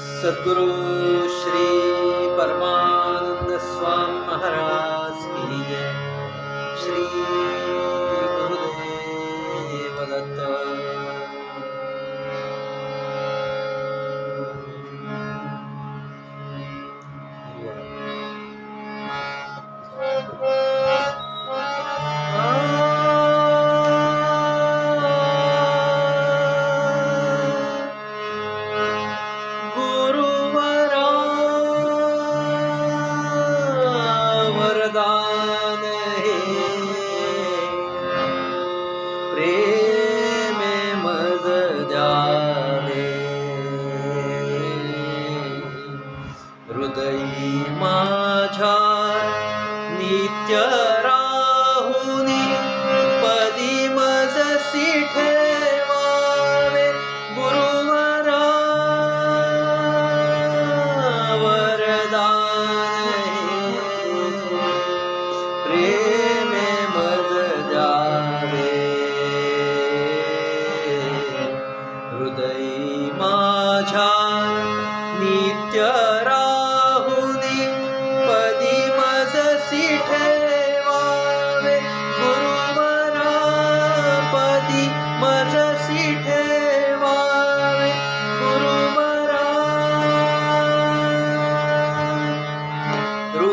सद्गुरु श्री परमानंद स्वामी महाराज हृदयी माझ्या नित्य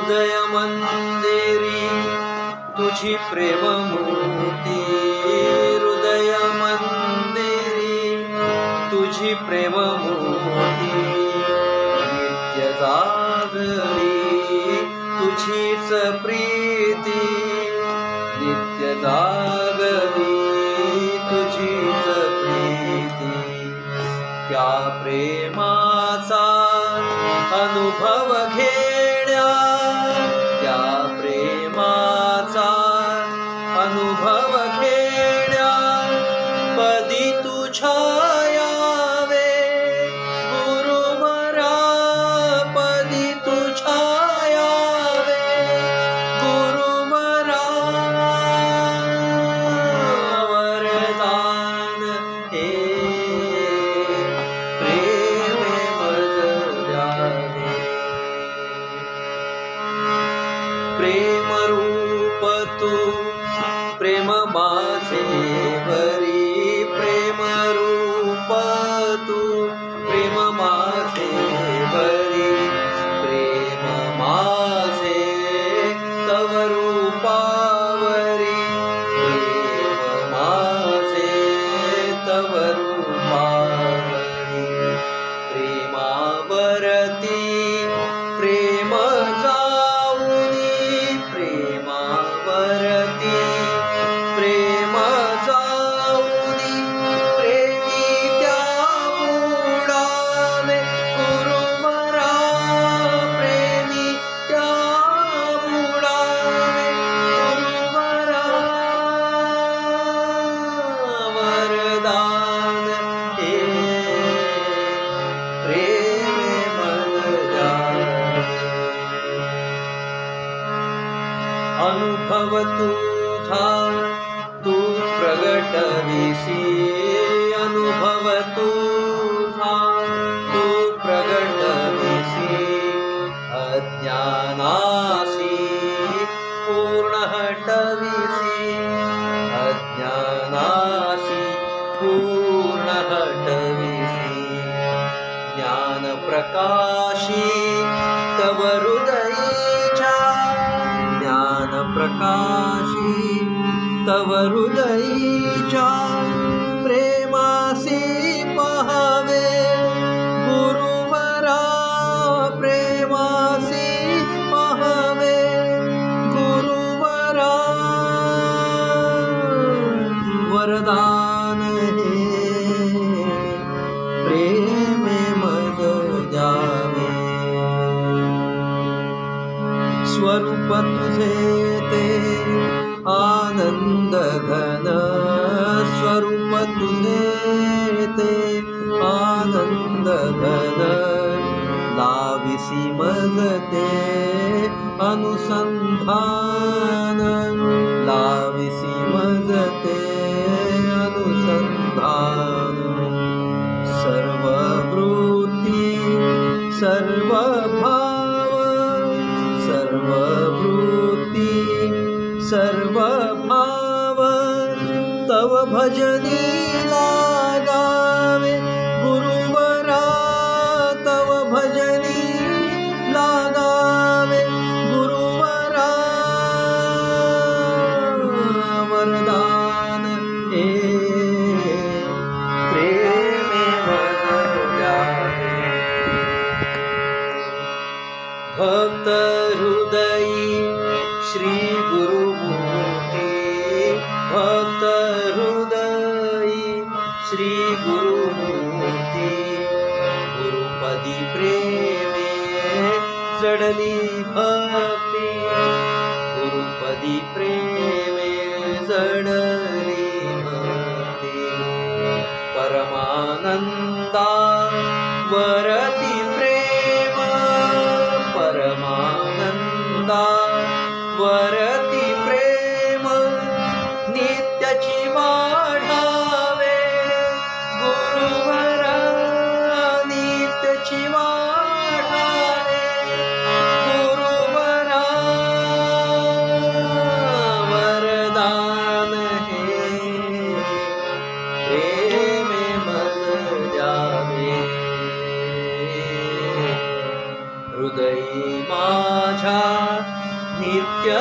हृदय मंदिरी तुझी प्रेममूर्ती हृदय मंदिरी तुझी प्रेममूर्ती नित्य जागरी तुझीच प्रीती नित्य जागरी तुझीच प्रीती त्या प्रेमाचा अनुभव घेण्या अनुभव तुझा तू प्रगटविसी अनुभव तुझा तू प्रगटविसी अज्ञानासी ज्ञानप्रकाशी तव हृदयीच्या प्रेमासी पहावे। गुरुवरा प्रेमासी पहावे। गुरुवरा वरदान प्रेमे मग द्यावे स्वरूप तुझे ते आनंद घन स्वरूप तुझे ते आनंद घन लाविसी मजते अनुसंधान लाविसी मजते अनुसंधान सर्व वृत्ती सर्वभाव तव भजनी श्री गुरुमूर्ती गुरुपदी प्रेमे जडली भक्ती। गुरुपदी प्रेमे जडली भक्ती। परमानन्दा वरति प्रेम। परमानन्दा वरति नित्य